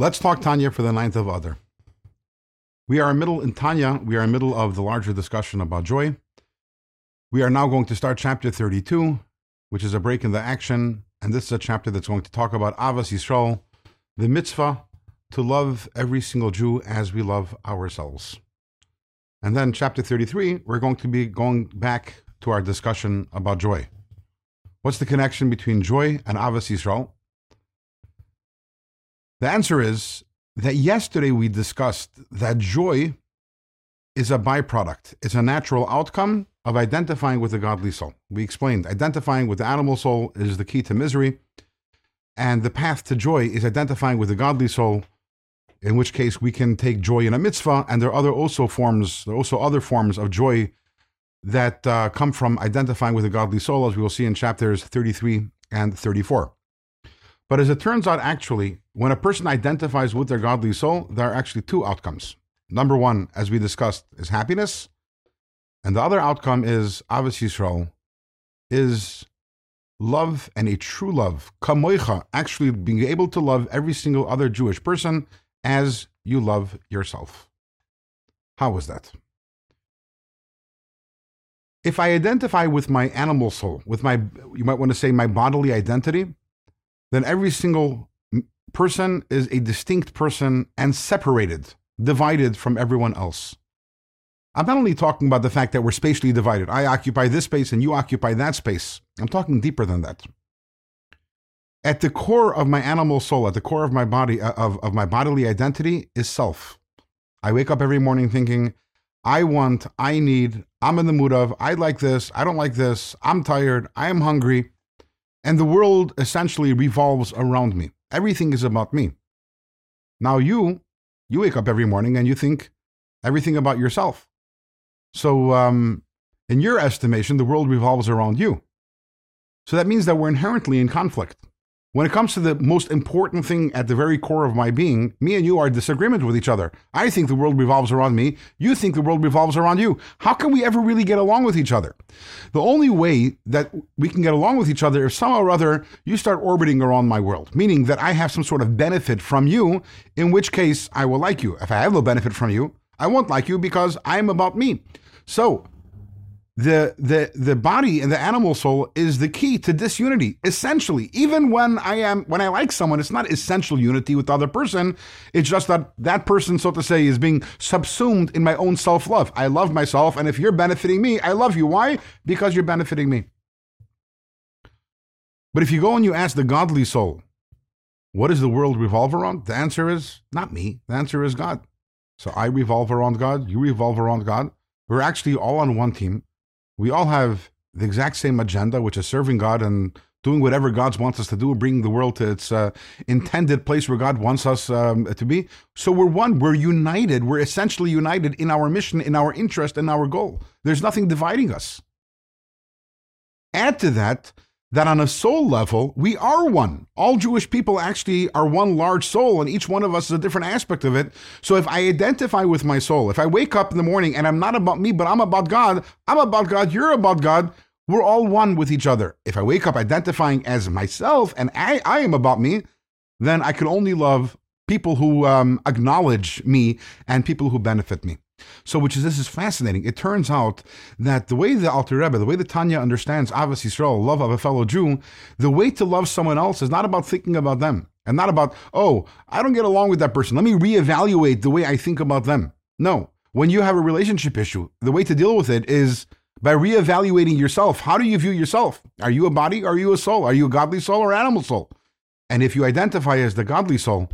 Let's talk Tanya for the ninth of Adar. We are in middle in Tanya. We are in middle of the larger discussion about joy. We are now going to start chapter 32, which is a break in the action, and this is a chapter that's going to talk about Ahavas Yisrael, the mitzvah to love every single Jew as we love ourselves. And then chapter 33, we're going to be going back to our discussion about joy. What's the connection between joy and Ahavas Yisrael? The answer is that yesterday we discussed that joy is a byproduct, it's a natural outcome of identifying with the godly soul. We explained identifying with the animal soul is the key to misery, and the path to joy is identifying with the godly soul. In which case, we can take joy in a mitzvah, and there are other also forms. There are also other forms of joy that uh, come from identifying with the godly soul, as we will see in chapters 33 and 34. But as it turns out, actually, when a person identifies with their godly soul, there are actually two outcomes. Number one, as we discussed, is happiness. And the other outcome is, Ahavas Yisrael, is love and a true love. Kamoicha, actually being able to love every single other Jewish person as you love yourself. How is that? If I identify with my animal soul, with my, you might want to say my bodily identity, then every single person is a distinct person and separated, divided from everyone else. I'm not only talking about the fact that we're spatially divided. I occupy this space and you occupy that space. I'm talking deeper than that. At the core of my animal soul, at the core of my body, uh, of, of my bodily identity, is self. I wake up every morning thinking, I want, I need, I'm in the mood of, I like this, I don't like this, I'm tired, I am hungry. And the world essentially revolves around me. Everything is about me. Now you, you wake up every morning and you think everything about yourself. So, um, in your estimation, the world revolves around you. So that means that we're inherently in conflict. When it comes to the most important thing at the very core of my being, me and you are in disagreement with each other. I think the world revolves around me. You think the world revolves around you. How can we ever really get along with each other? The only way that we can get along with each other is somehow or other you start orbiting around my world, meaning that I have some sort of benefit from you, in which case I will like you. If I have no benefit from you, I won't like you because I'm about me. So the the the body and the animal soul is the key to disunity essentially even when i am when i like someone it's not essential unity with the other person. It's just that that person so to say is being subsumed in my own self-love. I love myself and if you're benefiting me i love you. Why? Because you're benefiting me. But if you go and you ask the godly soul what does the world revolve around? the answer is not me. The answer is god. So i revolve around god you revolve around god. We're actually all on one team we all have the exact same agenda, which is serving God and doing whatever God wants us to do, bringing the world to its uh, intended place where God wants us um, to be. So we're one, we're united, we're essentially united in our mission, in our interest, in our goal. There's nothing dividing us. Add to that, that on a soul level, we are one. All Jewish people actually are one large soul, and each one of us is a different aspect of it. So if I identify with my soul, if I wake up in the morning and I'm not about me, but I'm about God, I'm about God, you're about God, we're all one with each other. If I wake up identifying as myself and I, I am about me, then I can only love people who um, acknowledge me and people who benefit me. So, which is this is fascinating. It turns out that the way the Alter Rebbe, the way the Tanya understands Ahavas Yisrael, love of a fellow Jew, the way to love someone else is not about thinking about them and not about, oh, I don't get along with that person. Let me reevaluate the way I think about them. No, when you have a relationship issue, the way to deal with it is by reevaluating yourself. How do you view yourself? Are you a body? Are you a soul? Are you a godly soul or animal soul? And if you identify as the godly soul,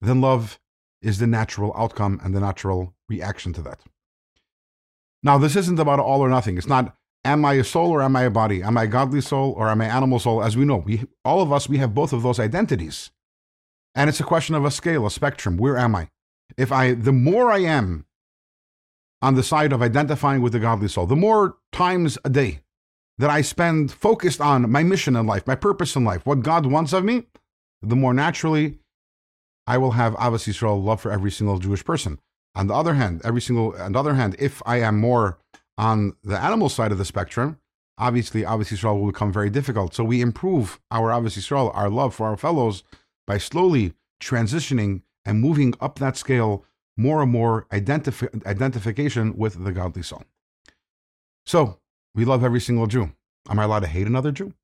then love is the natural outcome and the natural reaction to that. Now, this isn't about all or nothing. It's not, am I a soul or am I a body? Am I a godly soul or am I animal soul? As we know, we, all of us, we have both of those identities. And it's a question of a scale, a spectrum. Where am I? If I, the more I am on the side of identifying with the godly soul, the more times a day that I spend focused on my mission in life, my purpose in life, what God wants of me, the more naturally I will have Ahavas Yisrael love for every single Jewish person. On the other hand, every single on the other hand, if I am more on the animal side of the spectrum, obviously Ahavas Yisrael will become very difficult. So we improve our Ahavas Yisrael, our love for our fellows, by slowly transitioning and moving up that scale more and more identif- identification with the godly soul. So we love every single Jew. Am I allowed to hate another Jew?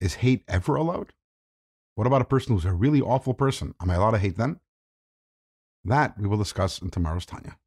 Is hate ever allowed? What about a person who's a really awful person? Am I allowed to hate them? That we will discuss in tomorrow's Tanya.